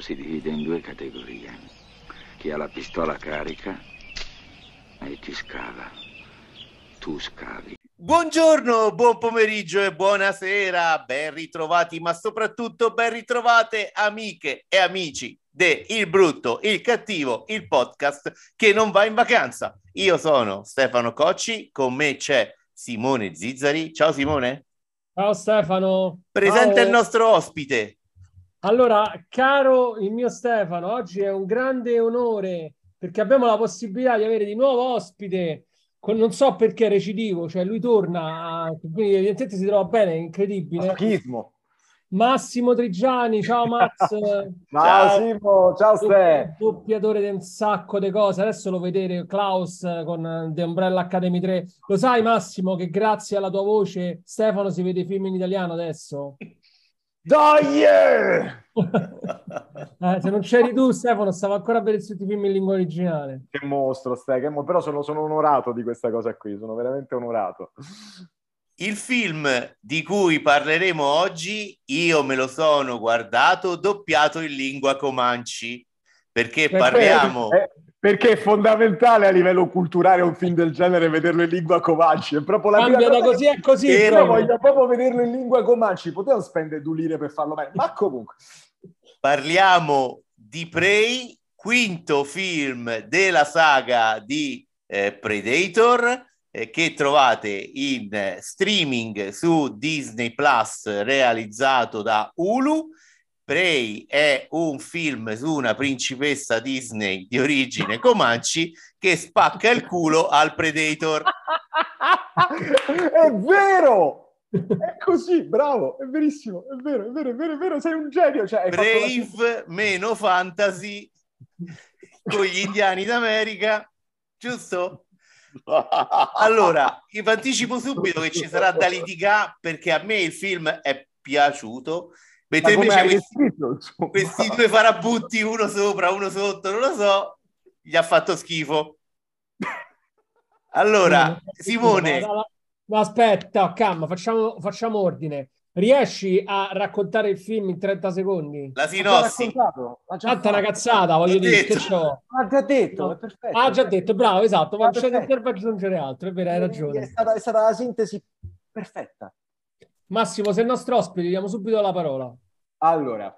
si divide in due categorie. Chi ha la pistola carica e chi scava. Tu scavi. Buongiorno, buon pomeriggio e buonasera, ben ritrovati, ma soprattutto ben ritrovate amiche e amici de Il Brutto, Il Cattivo, il podcast che non va in vacanza. Io sono Stefano Cocci, con me c'è Simone Zizzari. Ciao Simone. Ciao Stefano. Presente Ciao. il nostro ospite. Allora, caro il mio Stefano, oggi è un grande onore perché abbiamo la possibilità di avere di nuovo ospite. Con, non so perché recidivo, cioè lui torna, a- quindi evidentemente si trova bene, è incredibile. Masochismo. Massimo Trigiani, ciao Max, Ciao, Ciao. Simo, ciao Ste. doppiatore di un sacco di cose. Adesso lo vedete Klaus con The Umbrella Academy 3. Lo sai Massimo che grazie alla tua voce Stefano si vede i film in italiano adesso? Dai! eh! Se non c'eri tu, Stefano, stavo ancora a vedere tutti i film in lingua originale. Che mostro, Ste, che mo- però sono, sono onorato di questa cosa qui, sono veramente onorato. Il film di cui parleremo oggi, io me lo sono guardato doppiato in lingua Comanci, perché parliamo... Eh, perché è fondamentale a livello culturale un film del genere vederlo in lingua Comanci. È proprio la Cambia prima da così a così. Io proprio. voglio proprio vederlo in lingua Comanci. Potevo spendere due lire per farlo bene, ma comunque. Parliamo di Prey, quinto film della saga di eh, Predator eh, che trovate in eh, streaming su Disney Plus realizzato da Hulu. Prey è un film su una principessa Disney di origine Comanci che spacca il culo al Predator. è vero! È così, bravo, è verissimo, è vero, è vero, è vero, è vero, sei un genio. Cioè, fatto la- Brave meno fantasy con gli indiani d'America, giusto? Allora, vi anticipo subito che ci sarà da litigare perché a me il film è piaciuto, mentre invece hai questi, insomma? questi due farabutti, uno sopra, uno sotto, non lo so, gli ha fatto schifo. Allora, Simone, aspetta, calma, facciamo, facciamo ordine. Riesci a raccontare il film in 30 secondi? la Ha sinossi. ha Tanta una fatto. cazzata, voglio dire, che c'ho? Ha già detto, No. è perfetto. Ah, già detto, bravo, esatto, ma c'è serve aggiungere altro, è vero, hai È ragione. stata, è stata la sintesi perfetta. Massimo, sei il nostro ospite, diamo subito la parola. Allora,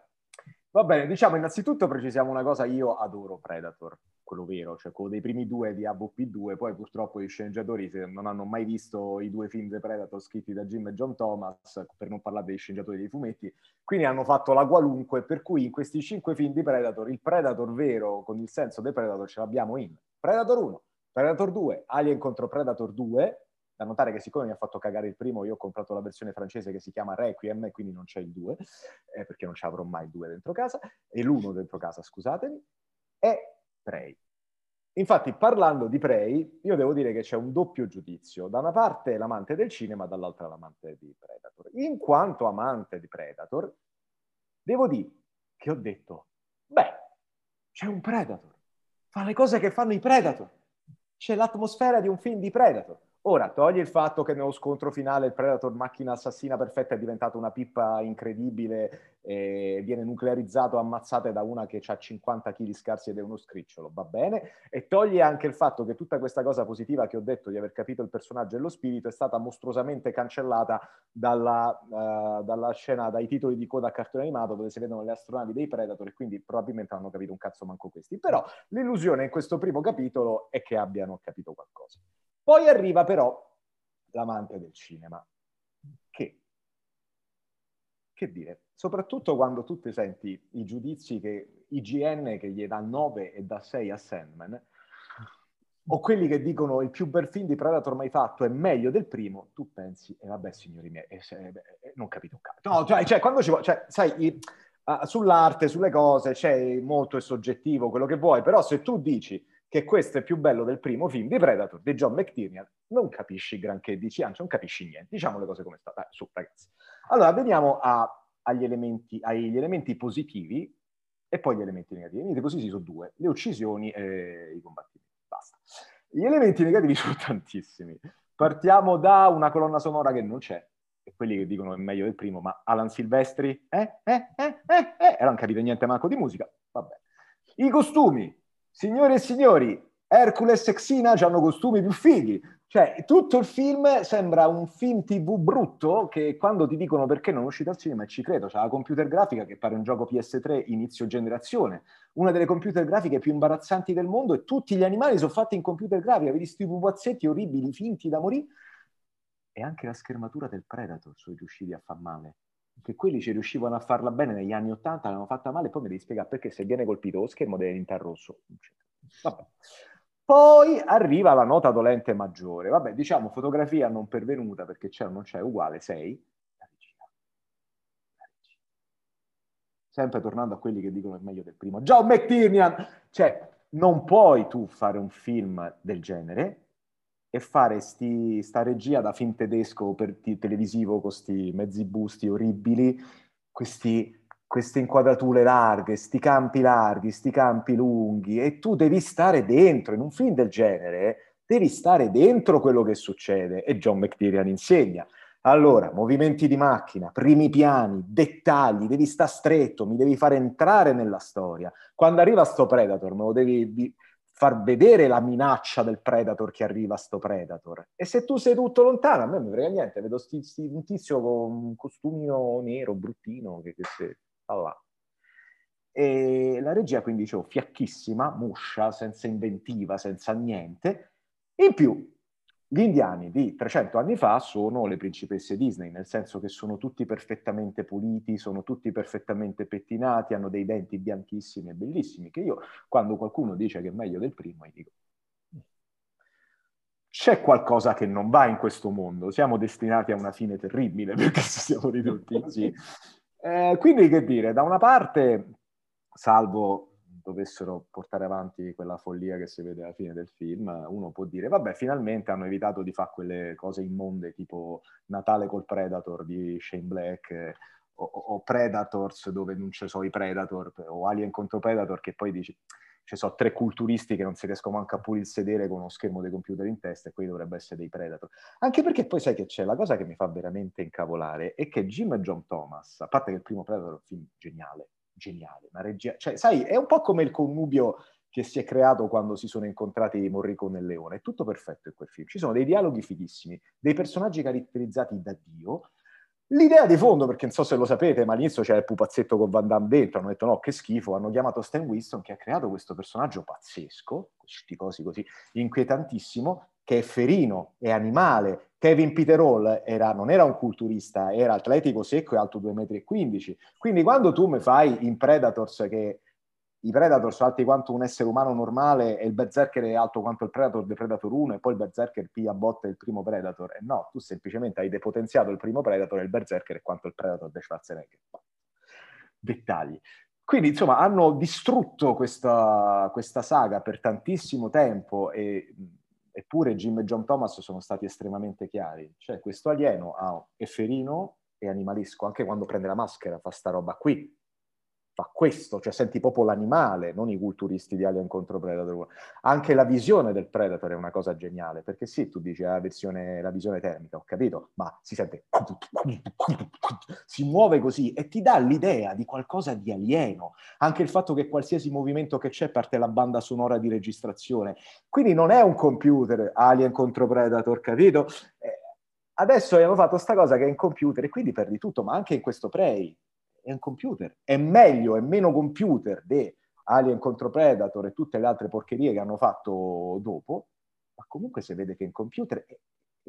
va bene, diciamo innanzitutto precisiamo una cosa, io adoro Predator, quello vero, cioè quello dei primi due di AVP2, poi purtroppo gli sceneggiatori non hanno mai visto i due film di Predator scritti da Jim e John Thomas, per non parlare dei sceneggiatori dei fumetti, quindi hanno fatto la qualunque, per cui in questi cinque film di Predator, il Predator vero, con il senso del Predator, ce l'abbiamo in Predator 1, Predator 2, Alien contro Predator 2, da notare che siccome mi ha fatto cagare il primo, io ho comprato la versione francese che si chiama Requiem, quindi non c'è il 2, eh, perché non ce l'avrò mai il 2 dentro casa, e l'1 dentro casa, scusatemi, è Prey. Infatti, parlando di Prey, io devo dire che c'è un doppio giudizio. Da una parte l'amante del cinema, dall'altra l'amante di Predator. In quanto amante di Predator, devo dire che ho detto, beh, c'è un Predator, fa le cose che fanno i Predator, c'è l'atmosfera di un film di Predator. Ora, togli il fatto che nello scontro finale il Predator macchina assassina perfetta è diventata una pippa incredibile e viene nuclearizzato ammazzate da una che ha 50 kg scarsi ed è uno scricciolo, va bene? E togli anche il fatto che tutta questa cosa positiva che ho detto di aver capito il personaggio e lo spirito è stata mostruosamente cancellata dalla, eh, dalla scena, dai titoli di coda a cartone animato dove si vedono le astronavi dei Predator e quindi probabilmente hanno capito un cazzo manco questi. Però l'illusione in questo primo capitolo è che abbiano capito qualcosa. Poi arriva però l'amante del cinema, che, che dire, soprattutto quando tu ti senti i giudizi che IGN che gli dà 9 e dà 6 a Sandman, o quelli che dicono il più bel film di Predator mai fatto è meglio del primo, tu pensi, e vabbè signori miei, eh, se- eh, non capito un cazzo. No, cioè, cioè, quando ci vuoi, cioè, sai, i- ah, sull'arte, sulle cose, c'è molto è soggettivo, quello che vuoi, però se tu dici che questo è più bello del primo film di Predator di John McTiernan, non capisci granché, dici, anzi non capisci niente, diciamo le cose come stanno. Dai, su ragazzi. Allora, veniamo a- agli, elementi, agli elementi positivi e poi gli elementi negativi. Gli positivi sono due, le uccisioni e i combattimenti. Basta. Gli elementi negativi sono tantissimi. Partiamo da una colonna sonora che non c'è, e quelli che dicono è meglio del primo, ma Alan Silvestri, eh, eh, eh, eh, eh, e non capite niente manco di musica, vabbè. I costumi, signore e signori, Hercules e Xena hanno costumi più fighi, cioè, tutto il film sembra un film TV brutto che quando ti dicono perché non è uscito al cinema, ci credo, c'ha la computer grafica che pare un gioco PS3 inizio generazione, una delle computer grafiche più imbarazzanti del mondo e tutti gli animali sono fatti in computer grafica, vedi questi pupazzetti orribili, finti da morire. E anche la schermatura del Predator sono riusciti a far male. Che quelli ci riuscivano a farla bene negli anni 80, l'hanno fatta male, poi mi devi spiegare perché se viene colpito lo schermo deve diventare rosso. Vabbè. Poi arriva la nota dolente maggiore. Vabbè, diciamo fotografia non pervenuta perché c'è o non c'è, uguale 6. La regia. La regia. Sempre tornando a quelli che dicono è meglio del primo. John McTiernan! Cioè, non puoi tu fare un film del genere e fare sti, sta regia da film tedesco per televisivo con questi mezzi busti orribili, questi queste inquadrature larghe, sti campi larghi, sti campi lunghi, e tu devi stare dentro, in un film del genere, devi stare dentro quello che succede, e John McTiernan insegna. Allora, movimenti di macchina, primi piani, dettagli, devi stare stretto, mi devi fare entrare nella storia. Quando arriva sto Predator, me lo devi far vedere la minaccia del Predator che arriva sto Predator. E se tu sei tutto lontano, a me non mi frega niente, vedo sti, sti, un tizio con un costumino nero, bruttino, che, che se allora. E la regia quindi dicevo fiacchissima, muscia, senza inventiva, senza niente. In più, gli indiani di 300 anni fa sono le principesse Disney, nel senso che sono tutti perfettamente puliti, sono tutti perfettamente pettinati, hanno dei denti bianchissimi e bellissimi, che io quando qualcuno dice che è meglio del primo, gli dico c'è qualcosa che non va in questo mondo, siamo destinati a una fine terribile perché siamo ridotti così. Eh, quindi che dire, da una parte, salvo dovessero portare avanti quella follia che si vede alla fine del film, uno può dire, vabbè, finalmente hanno evitato di fare quelle cose immonde tipo Natale col Predator di Shane Black eh, o, o, Predators dove non ci sono i Predator o Alien contro Predator che poi dici ci sono tre culturisti che non si riescono manco a pulire il sedere con uno schermo dei computer in testa e quelli dovrebbero essere dei Predator. Anche perché poi sai che c'è, la cosa che mi fa veramente incavolare è che Jim e John Thomas, a parte che il primo Predator è un film geniale, geniale, una regia, cioè sai, è un po' come il connubio che si è creato quando si sono incontrati Morricone e Leone, è tutto perfetto in quel film, ci sono dei dialoghi fighissimi, dei personaggi caratterizzati da Dio, L'idea di fondo, perché non so se lo sapete, ma all'inizio c'era il pupazzetto con Van Damme dentro, hanno detto no, che schifo, hanno chiamato Stan Winston che ha creato questo personaggio pazzesco, questi cosi così, inquietantissimo, che è ferino, è animale. Kevin Peter Hall era, non era un culturista, era atletico secco e alto 2,15 m. Quindi quando tu mi fai in Predators che i Predator sono alti quanto un essere umano normale e il Berserker è alto quanto il Predator di Predator 1 e poi il Berserker piglia botte il primo Predator. E no, tu semplicemente hai depotenziato il primo Predator e il Berserker è quanto il Predator di Schwarzenegger. Dettagli. Quindi, insomma, hanno distrutto questa, questa saga per tantissimo tempo e, eppure Jim e John Thomas sono stati estremamente chiari. Cioè, questo alieno ha, è ferino e animalisco, anche quando prende la maschera fa sta roba qui fa questo, cioè senti proprio l'animale, non i culturisti di Alien contro Predator. Anche la visione del Predator è una cosa geniale, perché sì, tu dici la, versione, la visione termica, ho capito, ma si sente, si muove così e ti dà l'idea di qualcosa di alieno. Anche il fatto che qualsiasi movimento che c'è parte la banda sonora di registrazione. Quindi non è un computer Alien contro Predator, capito? Eh, adesso abbiamo fatto sta cosa che è in computer e quindi perdi tutto, ma anche in questo Prey è un computer. È meglio, è meno computer di Alien contro Predator e tutte le altre porcherie che hanno fatto dopo, ma comunque si vede che è un computer e,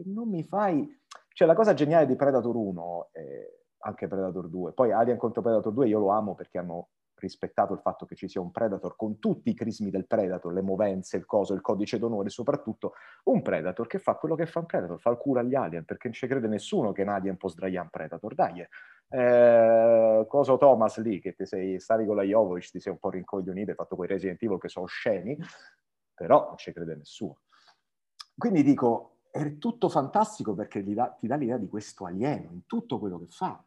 non mi fai... Cioè la cosa geniale di Predator 1, eh, anche Predator 2, poi Alien contro Predator 2 io lo amo perché hanno rispettato il fatto che ci sia un Predator con tutti i crismi del Predator, le movenze, il coso, il codice d'onore, soprattutto un Predator che fa quello che fa un Predator, fa il cura agli alien, perché non ci crede nessuno che un alien può sdraiare un Predator. Dai, eh, coso Thomas lì, che ti sei, stavi con la Jovovic, ti sei un po' rincoglionito, hai fatto quei Resident Evil che sono sceni, però non ci crede nessuno. Quindi dico, è tutto fantastico perché dà, ti dà l'idea di questo alieno in tutto quello che fa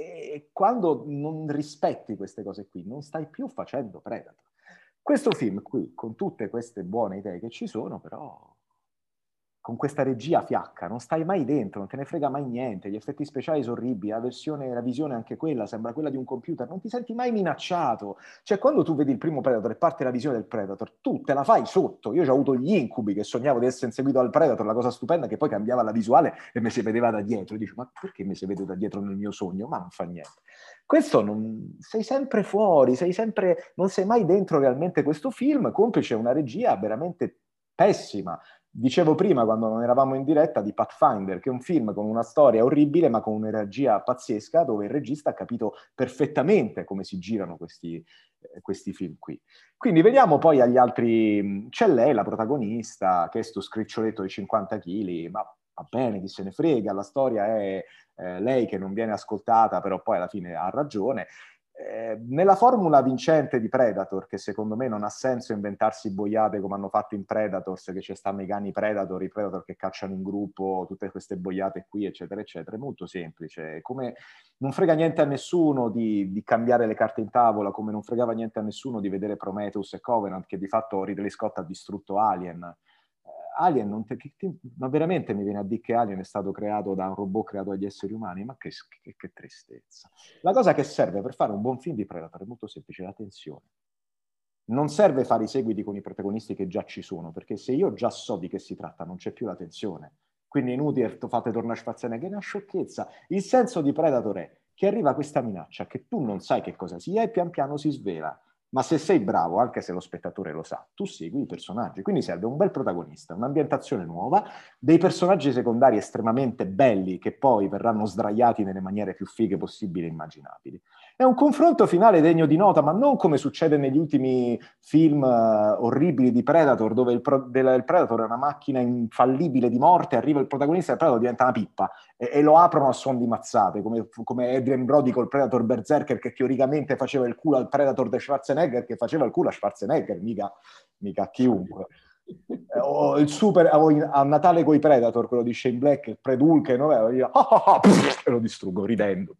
e quando non rispetti queste cose qui, non stai più facendo Predator. Questo film qui, con tutte queste buone idee che ci sono, però con questa regia fiacca, non stai mai dentro, non te ne frega mai niente, gli effetti speciali sono orribili, la versione, la visione anche quella sembra quella di un computer, non ti senti mai minacciato. Cioè quando tu vedi il primo Predator e parte la visione del Predator, tu te la fai sotto. Io ho avuto gli incubi che sognavo di essere inseguito dal Predator, la cosa stupenda che poi cambiava la visuale e mi si vedeva da dietro. Dici, ma perché mi si vede da dietro nel mio sogno? Ma non fa niente. Questo non, sei sempre fuori, sei sempre, non sei mai dentro realmente questo film, complice una regia veramente pessima. Dicevo prima, quando non eravamo in diretta, di Pathfinder, che è un film con una storia orribile, ma con un'energia pazzesca, dove il regista ha capito perfettamente come si girano questi, eh, questi film qui. Quindi vediamo poi agli altri. C'è lei, la protagonista, che è sto scriccioletto di 50 kg, ma va bene, chi se ne frega, la storia è eh, lei che non viene ascoltata, però poi alla fine ha ragione. Eh, nella formula vincente di Predator, che secondo me non ha senso inventarsi boiate come hanno fatto in Predators, che ci stanno i cani Predator, i Predator che cacciano in gruppo, tutte queste boiate qui, eccetera, eccetera, è molto semplice. Come non frega niente a nessuno di, di, cambiare le carte in tavola, come non fregava niente a nessuno di vedere Prometheus e Covenant, che di fatto Ridley Scott ha distrutto Alien Alien, non te, che, ma veramente mi viene a dire che Alien è stato creato da un robot creato dagli esseri umani? Ma che, che, che tristezza. La cosa che serve per fare un buon film di Predator è molto semplice, la tensione. Non serve fare i seguiti con i protagonisti che già ci sono, perché se io già so di che si tratta, non c'è più la tensione. Quindi inutile fate tornare Schwarzenegger, è una sciocchezza. Il senso di Predator è che arriva questa minaccia che tu non sai che cosa sia e pian piano si svela ma se sei bravo, anche se lo spettatore lo sa, tu segui i personaggi. Quindi serve un bel protagonista, un'ambientazione nuova, dei personaggi secondari estremamente belli che poi verranno sdraiati nelle maniere più fighe possibili e immaginabili. È un confronto finale degno di nota, ma non come succede negli ultimi film uh, orribili di Predator, dove il, pro- del, il, Predator è una macchina infallibile di morte, arriva il protagonista e il Predator diventa una pippa e, e lo aprono a suon di mazzate, come, come Adrian Brody col Predator Berserker che teoricamente faceva il culo al Predator di Schwarzenegger, che faceva il culo a Schwarzenegger, mica, mica a chiunque. Eh, o il super a Natale con i Predator, quello di Shane Black, il Predulke, no? e lo distruggo ridendo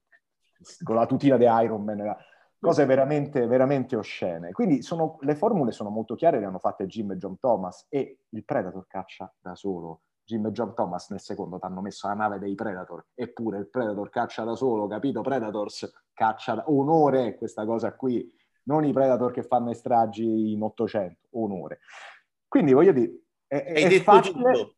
con la tutina di Iron Man, cose veramente, veramente oscene. Quindi sono, le formule sono molto chiare, le hanno fatte Jim e John Thomas e il Predator caccia da solo. Jim e John Thomas nel secondo ti hanno messo la nave dei Predator, eppure il Predator caccia da solo, capito? Predators caccia da... onore questa cosa qui, non i Predator che fanno i stragi in 800, onore. Quindi voglio dire, è, è facile... Tutto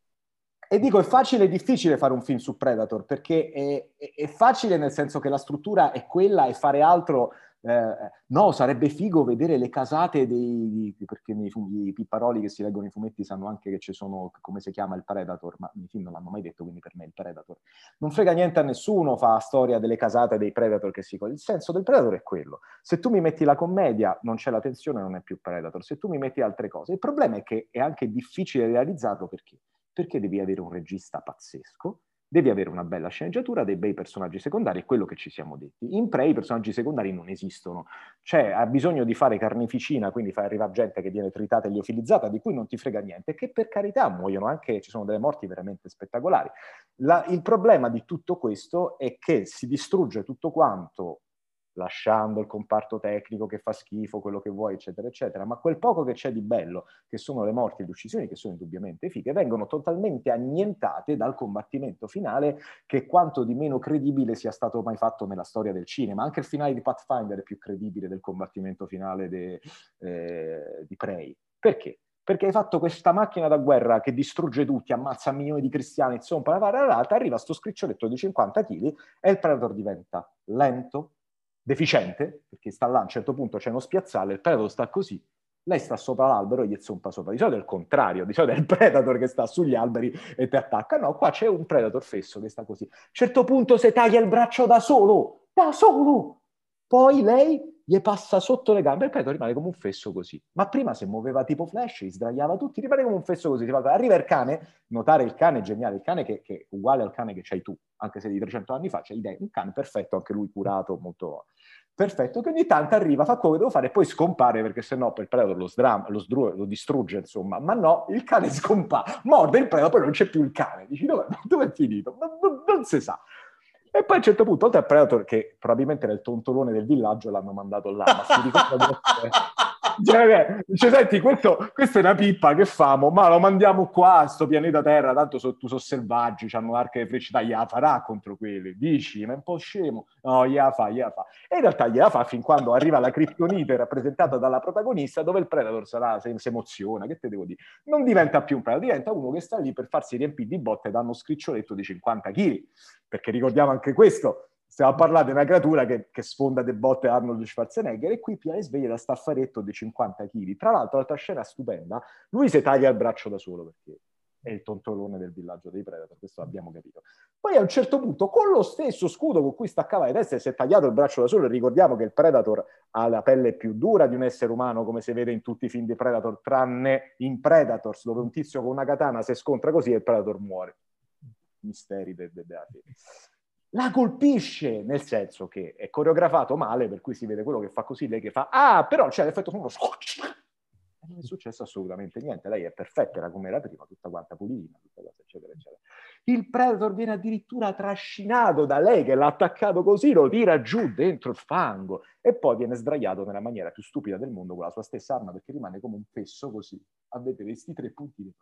e dico, è facile e difficile fare un film su Predator, perché è, è, facile nel senso che la struttura è quella e fare altro... Eh, no, sarebbe figo vedere le casate dei... perché nei, i pipparoli che si leggono i fumetti sanno anche che ci sono, come si chiama, il Predator, ma nei film non l'hanno mai detto, quindi per me è il Predator. Non frega niente a nessuno, fa storia delle casate dei Predator che si... Il senso del Predator è quello. Se tu mi metti la commedia, non c'è la tensione, non è più Predator. Se tu mi metti altre cose, il problema è che è anche difficile realizzarlo perché? Perché devi avere un regista pazzesco, devi avere una bella sceneggiatura, dei bei personaggi secondari, è quello che ci siamo detti. In pre i personaggi secondari non esistono, cioè ha bisogno di fare carneficina, quindi fai arrivare gente che viene tritata e liofilizzata, di cui non ti frega niente, che per carità muoiono anche, ci sono delle morti veramente spettacolari. La, il problema di tutto questo è che si distrugge tutto quanto lasciando il comparto tecnico che fa schifo, quello che vuoi, eccetera, eccetera, ma quel poco che c'è di bello, che sono le morti e le uccisioni, che sono indubbiamente fighe, vengono totalmente annientate dal combattimento finale, che quanto di meno credibile sia stato mai fatto nella storia del cinema. Anche il finale di Pathfinder è più credibile del combattimento finale de, eh, di Prey. Perché? Perché hai fatto questa macchina da guerra che distrugge tutti, ammazza milioni di cristiani, insomma, arriva sto scriccioletto di 50 kg e il Predator diventa lento, deficiente, perché sta là, a un certo punto c'è uno spiazzale, il predator sta così, lei sta sopra l'albero e gli zompa sopra. Di solito è il contrario, di solito è il predator che sta sugli alberi e ti attacca. No, qua c'è un predator fesso che sta così. A un certo punto si taglia il braccio da solo, da solo. Poi lei gli passa sotto le gambe predator rimane come un fesso così. Ma prima se muoveva tipo flash, gli sdraiava tutti, rimane come un fesso così. Arriva il cane, notare il cane è geniale, il cane che, che è uguale al cane che c'hai tu, anche se di 300 anni fa c'è un cane perfetto, anche lui curato, molto perfetto, che ogni tanto arriva, fa quello che devo fare e poi scompare perché sennò per il predator lo, sdram, lo, sdru- lo distrugge, insomma. Ma no, il cane scompare, morde il predator, poi non c'è più il cane. Dici, dove, dove è finito? Non, non, non si sa. E poi a un certo punto, oltre al Predator, che probabilmente era il tontolone del villaggio, l'hanno mandato là, ma si ricorda Cioè, dice, senti, questo, questa è una pippa che famo, ma lo mandiamo qua a sto pianeta Terra, tanto so, sono selvaggi, hanno arche e frecce, gliela farà contro quelli, dici, ma è un po' scemo. No, gliela fa, gliela fa. E in realtà gliela fa fin quando arriva la criptonite rappresentata dalla protagonista, dove il Predator sarà, si, si emoziona, che te devo dire? Non diventa più un Predator, diventa uno che sta lì per farsi riempire di botte da uno scriccioletto di 50 kg, perché ricordiamo anche questo, stiamo a parlare di una creatura che, che sfonda de botte Arnold Schwarzenegger e qui Pia sveglia da staffaretto di 50 kg. Tra l'altro, l'altra scena stupenda, lui si taglia il braccio da solo perché è il tontolone del villaggio dei Predator, questo abbiamo capito. Poi a un certo punto, con lo stesso scudo con cui staccava le teste, si è tagliato il braccio da solo, ricordiamo che il Predator ha la pelle più dura di un essere umano, come si vede in tutti i film di Predator, tranne in Predators, dove un tizio con una katana si scontra così e il Predator muore. Misteri del de, de, de la colpisce, nel senso che è coreografato male, per cui si vede quello che fa così, lei che fa, ah, però c'è l'effetto. E non è successo assolutamente niente, lei è perfetta, era come era prima, tutta quanta pulita, tutta cosa, eccetera, eccetera. Il Predator viene addirittura trascinato da lei che l'ha attaccato così, lo tira giù dentro il fango e poi viene sdraiato nella maniera più stupida del mondo con la sua stessa arma perché rimane come un fesso così, a vedere questi tre puntini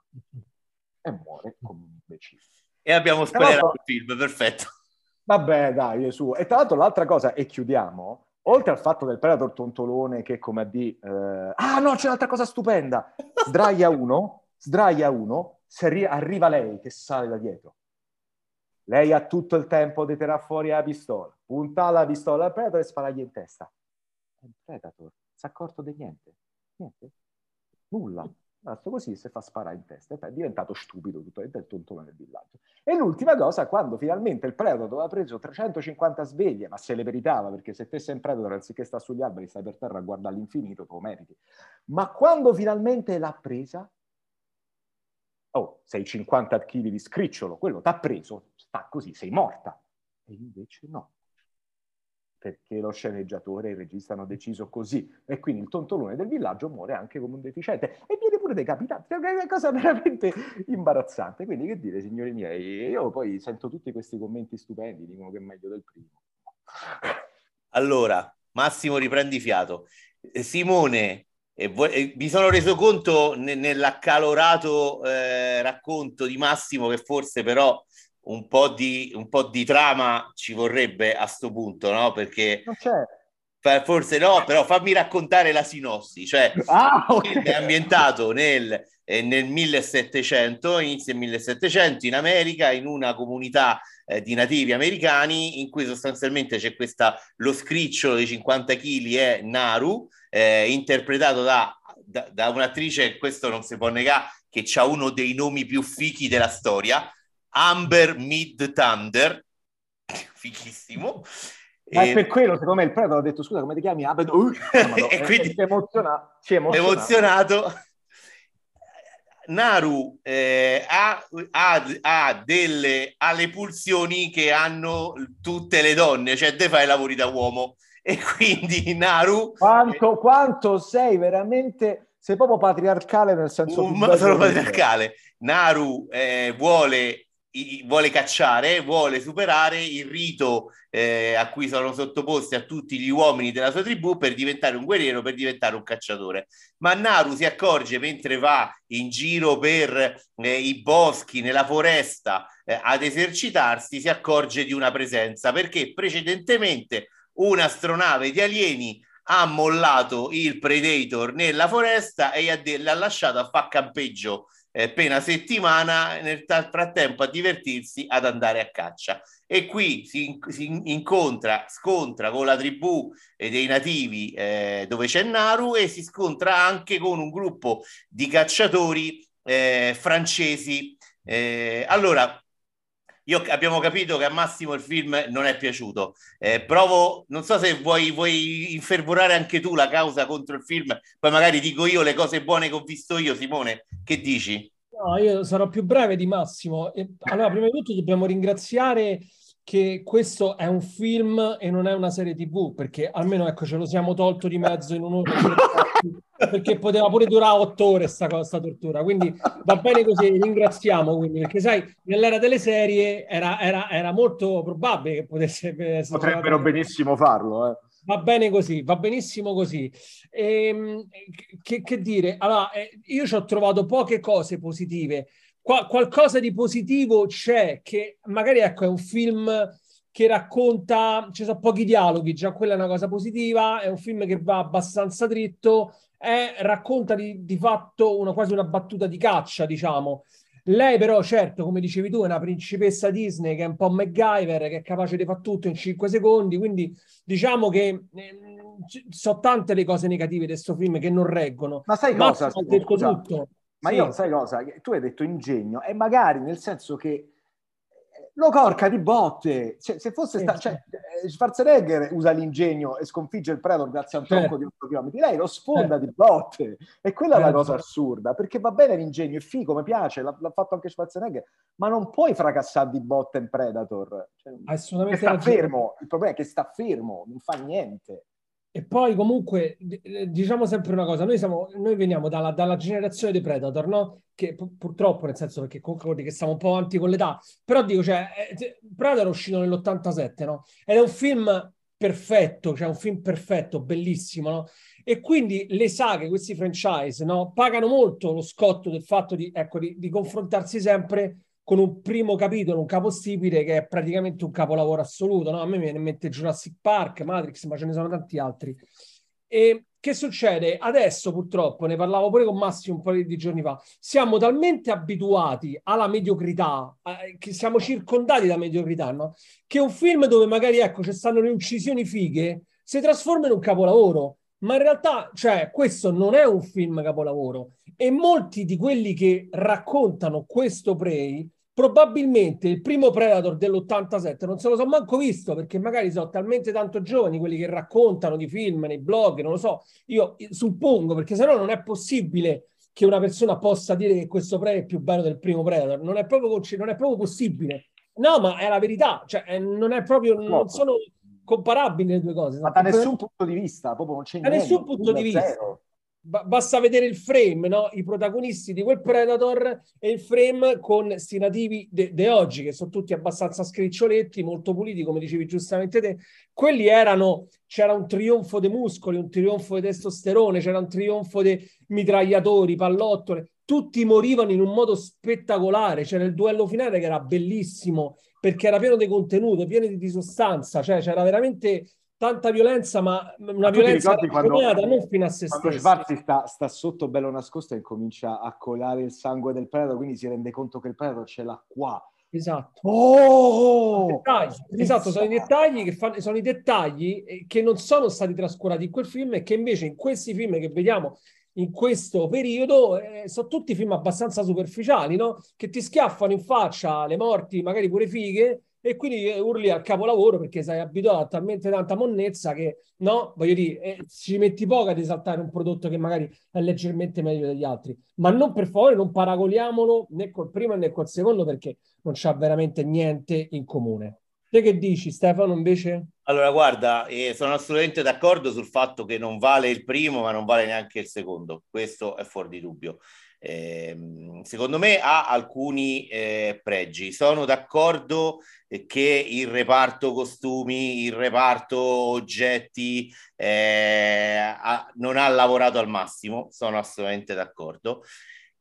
e muore come un imbecille. E abbiamo spoilerato il film, perfetto. Vabbè, dai, su. E tra l'altro l'altra cosa, e chiudiamo, oltre al fatto del Predator tontolone che come a di... Eh... Ah no, c'è un'altra cosa stupenda. Sdraia uno, sdraia uno, arri- arriva lei che sale da dietro. Lei ha tutto il tempo di tirare fuori la pistola, punta la pistola al Predator e sparagli in testa. Il Predator si è accorto di niente. Niente. Nulla. Basta così si fa sparare in testa. È diventato stupido tutto il tontone del villaggio. E l'ultima cosa, quando finalmente il Predator aveva preso 350 sveglie, ma se le meritava, perché se te sei un Predator, anziché stare sugli alberi, stai per terra a guardare all'infinito, te lo meriti. Ma quando finalmente l'ha presa, oh, sei 50 kg di scricciolo, quello t'ha preso, sta così, sei morta. E invece no perché lo sceneggiatore e il regista hanno deciso così e quindi il tontolone del villaggio muore anche come un deficiente e viene pure decapitato, è una cosa veramente imbarazzante. Quindi che dire, signori miei, io poi sento tutti questi commenti stupendi, dicono che è meglio del primo. Allora, Massimo riprendi fiato. Eh, Simone, eh, vo- eh, mi sono reso conto ne- nell'accalorato eh, racconto di Massimo che forse però un po' di, un po' di trama ci vorrebbe a sto punto, no? Perché non c'è. Forse no, però fammi raccontare la sinossi. Cioè, ah, okay. è ambientato nel, eh, nel 1700, inizio del 1700 in America, in una comunità eh, di nativi americani in cui sostanzialmente c'è questa, lo scricciolo di 50 kg è Naru, eh, interpretato da, da, da un'attrice, questo non si può negare, che ha uno dei nomi più fichi della storia, Amber Mid Thunder, fichissimo. Ma e... per quello, secondo me, il Predator ha detto, scusa, come ti chiami? Abed... Uh, e quindi è emozionato. emozionato. emozionato. Naru eh, ha, ha, ha, delle, ha le pulsioni che hanno tutte le donne, cioè te fai lavori da uomo. E quindi Naru... Quanto, quanto sei veramente... Sei proprio patriarcale nel senso... Um, sono patriarcale. Naru eh, vuole vuole cacciare, vuole superare il rito eh, a cui sono sottoposti a tutti gli uomini della sua tribù per diventare un guerriero, per diventare un cacciatore. Ma Naru si accorge mentre va in giro per eh, i boschi, nella foresta, eh, ad esercitarsi, si accorge di una presenza perché precedentemente un'astronave di alieni ha mollato il Predator nella foresta e l'ha lasciato a far campeggio eh, appena settimana, nel frattempo a divertirsi ad andare a caccia. E qui si, si incontra, scontra con la tribù eh, dei nativi eh, dove c'è Naru e si scontra anche con un gruppo di cacciatori eh, francesi. Eh, allora, io abbiamo capito che a Massimo il film non è piaciuto. Eh, provo, non so se vuoi, vuoi, infervorare anche tu la causa contro il film, poi magari dico io le cose buone che ho visto io, Simone. Che dici? No, io sarò più breve di Massimo. Allora, prima di tutto dobbiamo ringraziare che questo è un film e non è una serie tv, perché almeno ecco ce lo siamo tolto di mezzo in un'ora, perché poteva pure durare otto ore sta, sta tortura, quindi va bene così, ringraziamo quindi, perché sai, nell'era delle serie era, era, era molto probabile che potesse... Potrebbero benissimo farlo, eh. Va bene così, va benissimo così. Ehm, che, che, dire? Allora, eh, io ci ho trovato poche cose positive. Qua, qualcosa di positivo c'è, che magari ecco, è un film che racconta, ci sono pochi dialoghi, già quella è una cosa positiva, è un film che va abbastanza dritto, è, racconta di, di fatto una, quasi una battuta di caccia, diciamo. Lei però, certo, come dicevi tu, è una principessa Disney che è un po' MacGyver, che è capace di fare tutto in 5 secondi, quindi diciamo che eh, sono tante le cose negative di questo film che non reggono. Ma sai cosa? Ha detto tutto. Ma sì. io sai cosa? Tu hai detto ingegno e magari nel senso che lo corca di botte. Cioè, se fosse sta- cioè, eh, Schwarzenegger usa l'ingegno e sconfigge il Predator grazie a un tronco certo. di 8 km, lei lo sfonda certo. di botte. E quella certo. è la cosa assurda, perché va bene l'ingegno, è figo, mi piace, l'ha, l'ha, fatto anche Schwarzenegger, ma non puoi fracassare di botte in Predator. Cioè, Assolutamente sta fermo, il problema è che sta fermo, non fa niente. E poi comunque diciamo sempre una cosa, noi, siamo, noi veniamo dalla, dalla generazione dei Predator, no? Che pu- purtroppo, nel senso perché comunque che siamo un po' avanti con l'età, però dico, cioè, eh, Predator è uscito nell'87, no? Ed è un film perfetto, cioè un film perfetto, bellissimo, no? E quindi le saghe, questi franchise, no? Pagano molto lo scotto del fatto di, ecco, di, di confrontarsi sempre con un primo capitolo, un capostipite che è praticamente un capolavoro assoluto. No? A me viene in mente Jurassic Park, Matrix, ma ce ne sono tanti altri. E che succede? Adesso purtroppo, ne parlavo pure con Massimo un po' di giorni fa, siamo talmente abituati alla mediocrità, eh, che siamo circondati da mediocrità, no? che un film dove magari ecco, ci stanno le uccisioni fighe si trasforma in un capolavoro. Ma in realtà, cioè, questo non è un film capolavoro. E molti di quelli che raccontano questo Prey probabilmente il primo Predator dell'87 non se lo so manco visto perché magari sono talmente tanto giovani quelli che raccontano di film nei blog, non lo so, io suppongo perché sennò non è possibile che una persona possa dire che questo Prey è più bello del primo Predator, non è proprio, non è proprio possibile. No, ma è la verità, cioè non è proprio, non sono comparabili le due cose. Ma da nessun punto di vista, proprio non c'è da niente. Da nessun punto di vista. Zero basta vedere il frame, no? i protagonisti di quel Predator e il frame con sti nativi di oggi, che sono tutti abbastanza scriccioletti, molto puliti, come dicevi giustamente te. Quelli erano, c'era un trionfo dei muscoli, un trionfo di testosterone, c'era un trionfo di mitragliatori, pallottole, tutti morivano in un modo spettacolare. C'era il duello finale che era bellissimo perché era pieno di contenuto, pieno di sostanza, cioè c'era veramente tanta violenza, ma una ma violenza quando, non fino a se stesso. Schwarzi sta, sta, sotto bello nascosto e comincia a colare il sangue del predator, quindi si rende conto che il predator ce l'ha qua. Esatto. Oh! Dettagli. Esatto, sono i dettagli che fanno, sono i dettagli che non sono stati trascurati in quel film e che invece in questi film che vediamo in questo periodo eh, sono tutti film abbastanza superficiali, no? Che ti schiaffano in faccia le morti, magari pure fighe, e quindi eh, urli al capolavoro perché sei abituato a talmente tanta monnezza che no, voglio dire, eh, ci metti poco ad esaltare un prodotto che magari è leggermente meglio degli altri, ma non per favore non paragoniamolo né col primo né col secondo perché non c'ha veramente niente in comune. Te che dici Stefano invece? Allora guarda, eh, sono assolutamente d'accordo sul fatto che non vale il primo ma non vale neanche il secondo, questo è fuori di dubbio eh, secondo me ha alcuni eh, pregi. Sono d'accordo che il reparto costumi, il reparto oggetti eh, ha, non ha lavorato al massimo, sono assolutamente d'accordo.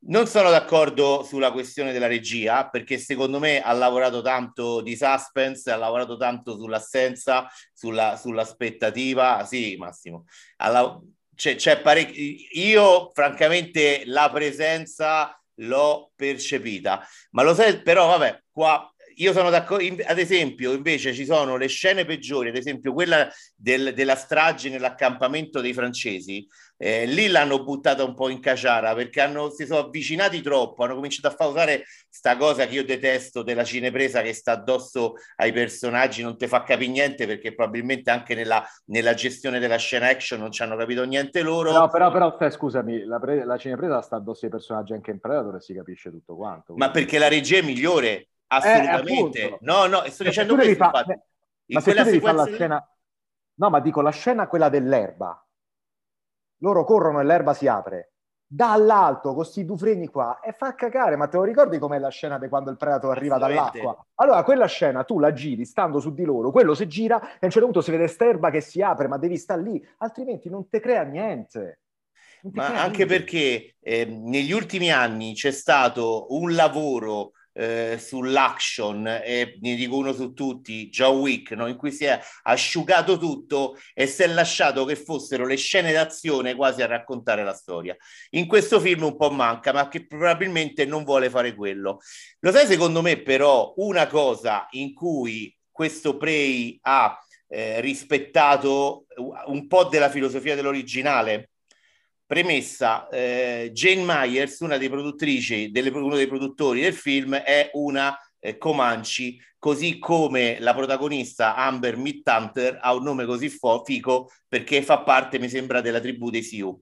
Non sono d'accordo sulla questione della regia perché secondo me ha lavorato tanto di suspense, ha lavorato tanto sull'assenza, sulla, sull'aspettativa. Sì, Massimo. Alla, c'è, c'è parecchio. Io, francamente, la presenza l'ho percepita, ma lo sai, però, vabbè, qua io sono d'accordo, ad esempio, invece ci sono le scene peggiori, ad esempio quella del, della strage nell'accampamento dei francesi, eh, lì l'hanno buttata un po' in caciara perché hanno, si sono avvicinati troppo, hanno cominciato a fare usare sta cosa che io detesto della cinepresa che sta addosso ai personaggi, non ti fa capire niente perché probabilmente anche nella, nella, gestione della scena action non ci hanno capito niente loro. No, però, però te, scusami, la, pre- la cinepresa sta addosso ai personaggi anche in Predator e si capisce tutto quanto. Ma perché la regia è migliore, assolutamente. Eh, no, no, sto dicendo questo. Fa... Ma se tu devi fare la scena... No, ma dico la scena quella dell'erba loro corrono e l'erba si apre. dall'alto con questi due freni qua e fa cagare. Ma te lo ricordi com'è la scena di quando il Predator arriva dall'acqua? Allora, quella scena tu la giri stando su di loro, quello si gira e a un certo punto si vede sterba che si apre, ma devi stare lì, altrimenti non ti crea niente. Ma anche perché eh, negli ultimi anni c'è stato un lavoro eh, sull'action e ne dico uno su tutti, John Wick, no? in cui si è asciugato tutto e si è lasciato che fossero le scene d'azione quasi a raccontare la storia. In questo film un po' manca, ma che probabilmente non vuole fare quello. Lo sai, secondo me, però, una cosa in cui questo Prey ha eh, rispettato un po' della filosofia dell'originale Premessa, eh, Jane Myers, una delle produttrici, delle, uno dei produttori del film, è una eh, Comanche, così come la protagonista Amber Midhunter ha un nome così fo- fico perché fa parte, mi sembra, della tribù dei Sioux.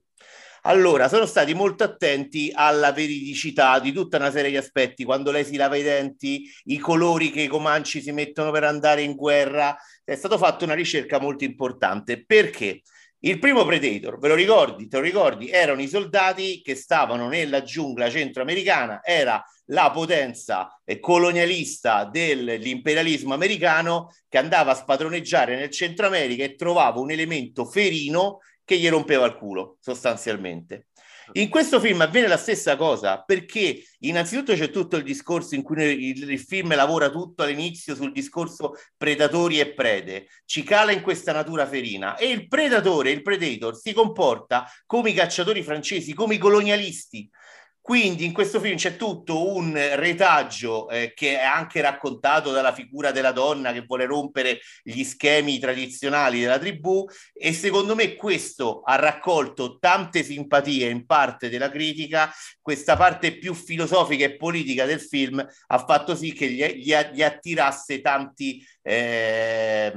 Allora, sono stati molto attenti alla veridicità di tutta una serie di aspetti. Quando lei si lava i denti, i colori che i comanci si mettono per andare in guerra, è stata fatta una ricerca molto importante. Perché? Il primo Predator, ve lo ricordi? Te lo ricordi? Erano i soldati che stavano nella giungla centroamericana, era la potenza colonialista dell'imperialismo americano che andava a spadroneggiare nel Centro America e trovava un elemento ferino che gli rompeva il culo, sostanzialmente. In questo film avviene la stessa cosa perché innanzitutto c'è tutto il discorso in cui il, il, film lavora tutto all'inizio sul discorso predatori e prede, ci cala in questa natura ferina. E il predatore, il predator si comporta come i cacciatori francesi, come i colonialisti, quindi in questo film c'è tutto un retaggio eh, che è anche raccontato dalla figura della donna che vuole rompere gli schemi tradizionali della tribù e secondo me questo ha raccolto tante simpatie in parte della critica, questa parte più filosofica e politica del film ha fatto sì che gli, gli, gli attirasse tanti eh,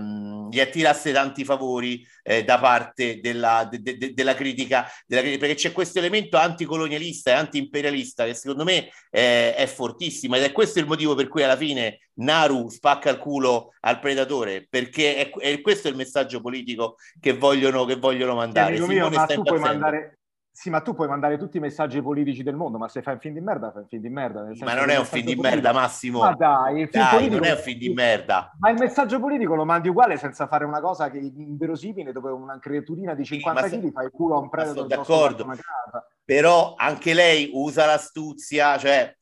gli attirasse tanti favori eh, da parte della, de, de, della, critica, della, critica, perché c'è questo elemento anticolonialista e anti-imperialista che secondo me eh, è fortissimo ed è questo il motivo per cui alla fine Naru spacca il culo al predatore perché è, è questo il messaggio politico che vogliono, che vogliono mandare. Mio, ma tu puoi mandare, sì, ma tu puoi mandare tutti i messaggi politici del mondo, ma se fai un film di merda, fai un film di merda. ma non è un film di politico... merda, Massimo. Ma dai, il film dai, politico... non è un film di merda. Ma il messaggio politico lo mandi uguale senza fare una cosa che inverosimile dove una creaturina di 50 kg se... fa il culo a un predator. d'accordo. Però anche lei usa l'astuzia, cioè...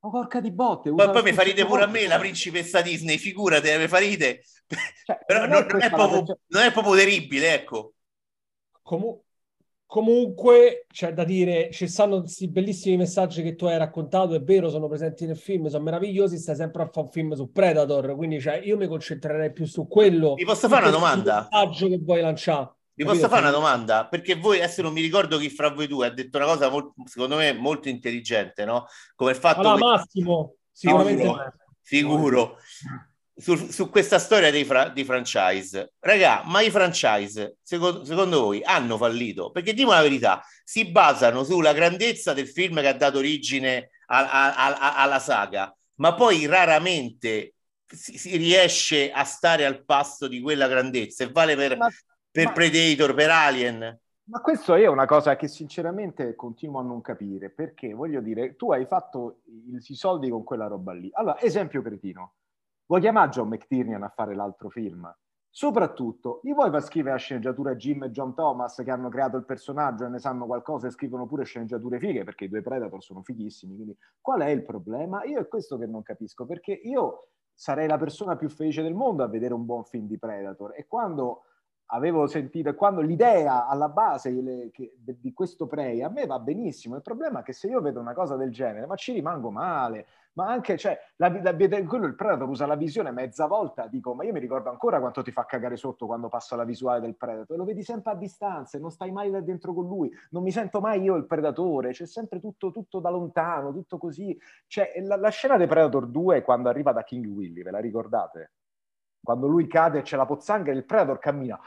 Ma porca di botte. Poi, poi mi fa ridere pure a me la principessa Disney, figurate, mi fa ridere. Cioè, Però non, non, è proprio, non è proprio terribile, ecco. Comunque Comunque c'è da dire, ci stanno questi bellissimi messaggi che tu hai raccontato, è vero, sono presenti nel film, sono meravigliosi, stai sempre a fare un film su Predator, quindi cioè, io mi concentrerei più su quello. Vi posso fare una domanda? messaggio che vuoi lanciare. Vi posso fare una domanda? Perché voi, adesso non mi ricordo chi fra voi due ha detto una cosa molto, secondo me molto intelligente, no? Come il fatto allora, che... Massimo, sicuramente. Sicuro. sicuro su, su questa storia dei, fra, di franchise. Raga, ma i franchise, secondo, secondo voi, hanno fallito? Perché diciamo la verità, si basano sulla grandezza del film che ha dato origine a, a, a, alla saga, ma poi raramente si, si, riesce a stare al passo di quella grandezza e vale per, ma, per ma... Predator, per Alien. Ma questo è una cosa che sinceramente continuo a non capire, perché voglio dire, tu hai fatto i soldi con quella roba lì. Allora, esempio cretino, Vuoi chiamare John McTiernan a fare l'altro film? Soprattutto, gli vuoi far scrivere la sceneggiatura Jim e John Thomas che hanno creato il personaggio e ne sanno qualcosa e scrivono pure sceneggiature fighe perché i due Predator sono fighissimi. Quindi qual è il problema? Io è questo che non capisco perché io sarei la persona più felice del mondo a vedere un buon film di Predator e quando avevo sentito, quando l'idea alla base le, che, di questo Prey a me va benissimo. Il problema è che se io vedo una cosa del genere, ma ci rimango male, ma anche, cioè, la, la, quello il Predator usa la visione mezza volta, dico, ma io mi ricordo ancora quanto ti fa cagare sotto quando passo la visuale del Predator, lo vedi sempre a distanza, non stai mai là dentro con lui, non mi sento mai io il Predatore, c'è sempre tutto, tutto da lontano, tutto così. Cioè, la, la scena di Predator 2 quando arriva da King Willy, ve la ricordate? Quando lui cade e c'è la pozzanghera, il Predator cammina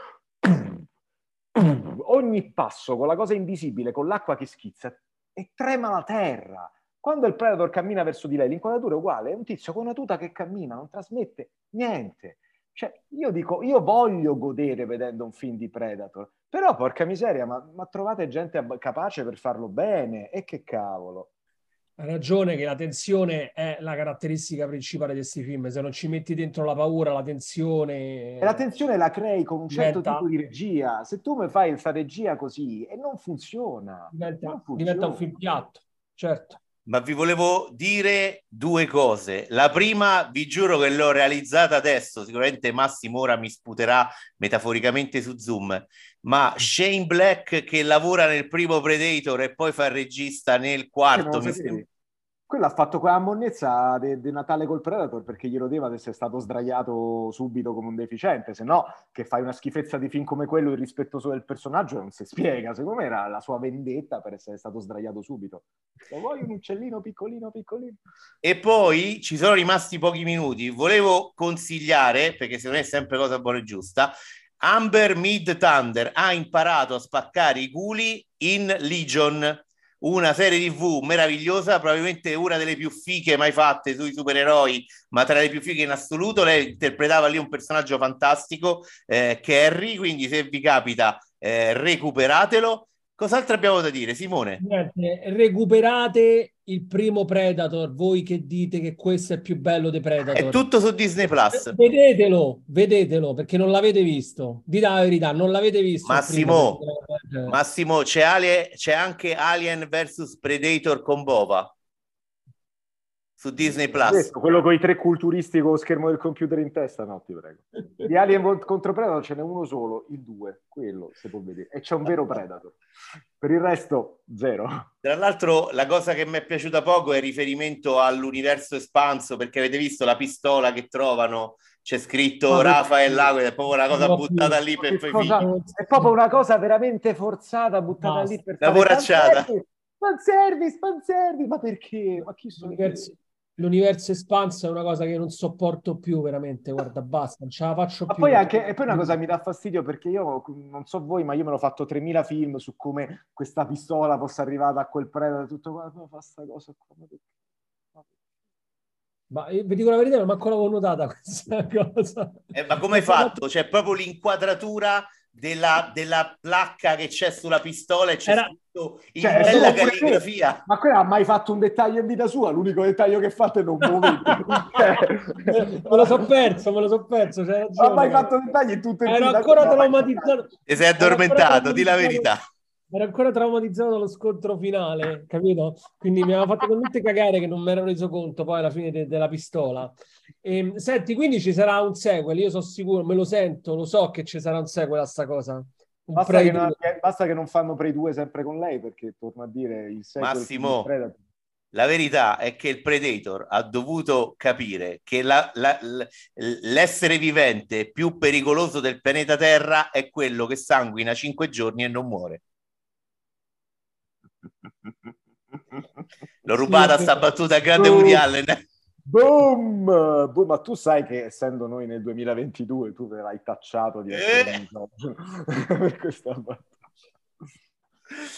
ogni passo con la cosa invisibile, con l'acqua che schizza e trema la terra quando il Predator cammina verso di lei, l'inquadratura è uguale, è un tizio con una tuta che cammina, non trasmette niente. Cioè, io dico, io voglio godere vedendo un film di Predator, però porca miseria, ma, ma trovate gente ab- capace per farlo bene, e che cavolo. Hai ragione che la tensione è la caratteristica principale di questi film. Se non ci metti dentro la paura, la tensione... E la tensione la crei con un certo Diventa- tipo di regia. Se tu mi fai questa regia così, e non funziona. diventa, non funziona. diventa un film piatto, certo. Ma vi volevo dire due cose. La prima, vi giuro che l'ho realizzata adesso, sicuramente Massimo ora mi sputerà metaforicamente su Zoom, ma Shane Black che lavora nel primo Predator e poi fa il regista nel quarto, mi sapevi? Quello ha fatto quella monnezza di Natale col Predator perché glielo deva di essere stato sdraiato subito come un deficiente, se no che fai una schifezza di film come quello irrispettoso del personaggio non si spiega, secondo me era la sua vendetta per essere stato sdraiato subito. Lo vuoi un uccellino piccolino piccolino? E poi ci sono rimasti pochi minuti. Volevo consigliare, perché secondo me è sempre cosa buona e giusta, Amber Mid Thunder ha imparato a spaccare i culi in Legion, una serie TV meravigliosa, probabilmente una delle più fighe mai fatte sui supereroi, ma tra le più fighe in assoluto. Lei interpretava lì un personaggio fantastico, eh, Carrie, quindi se vi capita eh, recuperatelo. Cos'altro abbiamo da dire, Simone? Niente, recuperate il primo Predator, voi che dite che questo è più bello dei Predator. È tutto su Disney Plus. Vedetelo, vedetelo, perché non l'avete visto. Dite la verità, non l'avete visto. Massimo. Massimo, c'è, Ale- c'è anche Alien vs Predator con Bova su Disney Plus. Questo, quello con i tre culturisti con lo schermo del computer in testa, no, ti prego. Di Alien contro Predator ce n'è uno solo, il 2, quello si può vedere. E c'è un vero Predator. Per il resto, zero. Tra l'altro, la cosa che mi è piaciuta poco è il riferimento all'universo espanso, perché avete visto la pistola che trovano, c'è scritto Rafael Lago, è proprio una cosa No, buttata lì per fare cosa-. È proprio una cosa veramente forzata, buttata Basta. lì per fare poracciata. fanservice, Fanservice, ma perché? Ma chi sono? L'universo, l'universo espanso è una cosa che non sopporto più veramente. Guarda, basta, non ce la faccio Ma più. poi anche, e poi una cosa mi dà fastidio perché io non so voi, ma io me l'ho fatto 3000 film su come questa pistola possa arrivare a quel predator, tutto quanto, fa sta cosa qua. ma? Ma eh, vi dico la verità, non manco l'avevo notata questa cosa. Eh, ma come hai fatto? C'è proprio l'inquadratura della, della placca che c'è sulla pistola e c'è Era- scritto in Cioè, bella calligrafia. Ma quella ha mai fatto un dettaglio in vita sua? L'unico dettaglio che ha fatto è non muovere. Cioè, me lo so perso, me lo so perso. Non ha mai fatto dettagli in tutto il Ero ancora traumatizzato. E sei addormentato, di la verità. Ero ancora traumatizzato dallo scontro finale, capito? Quindi mi aveva fatto talmente cagare che non mi ero reso conto poi alla fine de- della pistola. E, senti, quindi ci sarà un sequel, io sono sicuro, me lo sento, lo so che ci sarà un sequel a sta cosa. Basta che, non, 2. basta che non fanno Prey 2 sempre con lei, perché torno a dire il sequel Massimo. La verità è che il Predator ha dovuto capire che la- la- l'essere vivente più pericoloso del pianeta Terra è quello che sanguina cinque giorni e non muore. L'ho rubata sta battuta grande Oh. Woody Allen. Boom! Boom! Ma tu sai che essendo noi nel 2022 tu verrai tacciato di essere Eh. per questa battuta.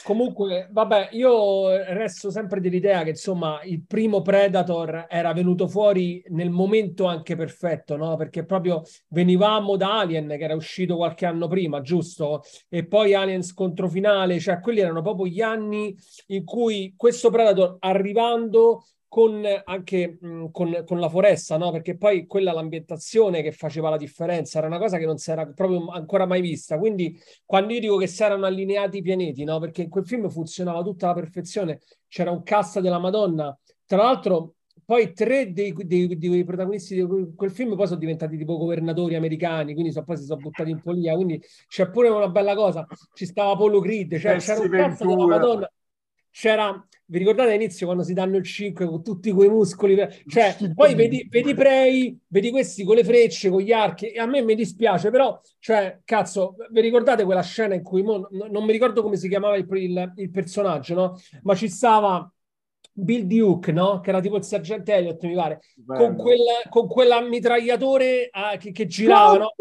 Comunque, vabbè, io resto sempre dell'idea che insomma il primo Predator era venuto fuori nel momento anche perfetto, no? Perché proprio venivamo da Alien che era uscito qualche anno prima, giusto? E poi Alien scontro finale, cioè quelli erano proprio gli anni in cui questo Predator arrivando con anche mh, con, con la foresta, no? Perché poi quella l'ambientazione che faceva la differenza, era una cosa che non si era proprio ancora mai vista. Quindi quando io dico che si erano allineati i pianeti, no? Perché in quel film funzionava tutta alla perfezione, c'era un cast della Madonna. Tra l'altro, poi tre dei, dei- dei protagonisti di quel- film poi sono diventati tipo governatori americani, quindi so- poi si sono buttati in follia. Quindi c'è pure una bella cosa. Ci stava Apollo Creed, cioè, Jesse c'era un cast della. Madonna. C'era, vi ricordate all'inizio quando si danno il 5 con tutti quei muscoli? Cioè, poi vedi, vedi Prey, vedi questi con le frecce, con gli archi, e a me mi dispiace, però, cioè, cazzo, vi ricordate quella scena in cui, mo, n- non mi ricordo come si chiamava il, il- il personaggio, no? Ma ci stava Bill Duke, no? Che era tipo il sergente Elliott, mi pare, con, quel, con quella mitragliatore ah, che, che girava, no?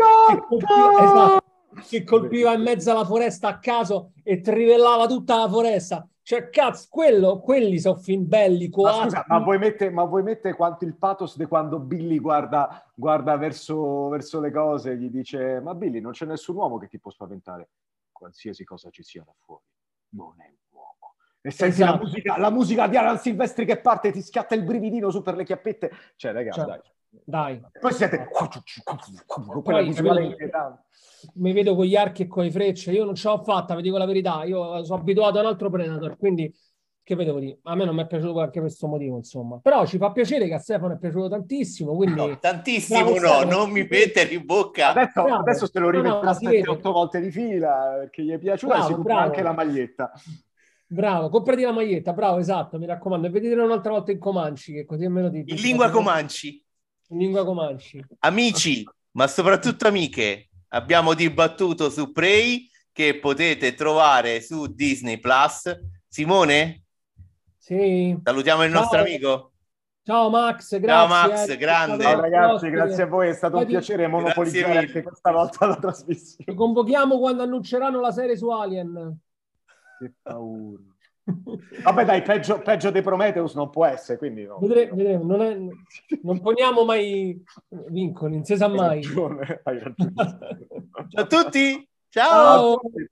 Colpiva, esatto, che colpiva in mezzo alla foresta a caso e trivellava tutta la foresta. Cioè, cazzo, quello, quelli sono film belli, Ma scusa, ma vuoi mettere, ma vuoi mettere quanto il pathos di quando Billy guarda, guarda verso, verso le cose e gli dice ma Billy non c'è nessun uomo che ti può spaventare, qualsiasi cosa ci sia da fuori, non è un uomo. E senti la, Esatto. musica, la musica di Alan Silvestri che parte ti scatta il brividino su per le chiappette. Cioè, raga, Cioè, dai. Dai, Poi si sente quella Poi, visuale capito? inquietante. mi vedo con gli archi e con le frecce, io non ce l'ho fatta, vi dico la verità, io sono abituato a un altro Predator, quindi che vedevo dire, a me non mi è piaciuto anche per questo motivo, insomma. Però ci fa piacere che a Stefano è piaciuto tantissimo, quindi... No, tantissimo no, Stefano. non mi mettere in bocca. Adesso, Bravo. adesso se lo No, no, rimetterà vede. 7-8 volte di fila perché gli è piaciuta e si compra bravo. anche la maglietta. Bravo, comprati la maglietta, bravo, esatto, mi raccomando, e vedetela un'altra volta in Comanci, che così almeno ti... In lingua Comanci. In lingua Comanci. Amici, ma soprattutto amiche, abbiamo dibattuto su Prey che potete trovare su Disney Plus. Simone, Sì. salutiamo il nostro Ciao. amico. Ciao Max, grazie. Ciao, Max, eh, grande. Ciao ragazzi, grazie a voi, è stato un piacere monopolizzare anche questa volta la trasmissione. convochiamo quando annunceranno la serie su Alien. Che paura. Vabbè dai, peggio, peggio dei Prometheus non può essere, quindi no. Vedremo, vedremo. Non, è- non poniamo mai vincoli, non si sa Hai mai. ragione, hai ragione. Ciao a tutti, ciao. Ciao. tutti.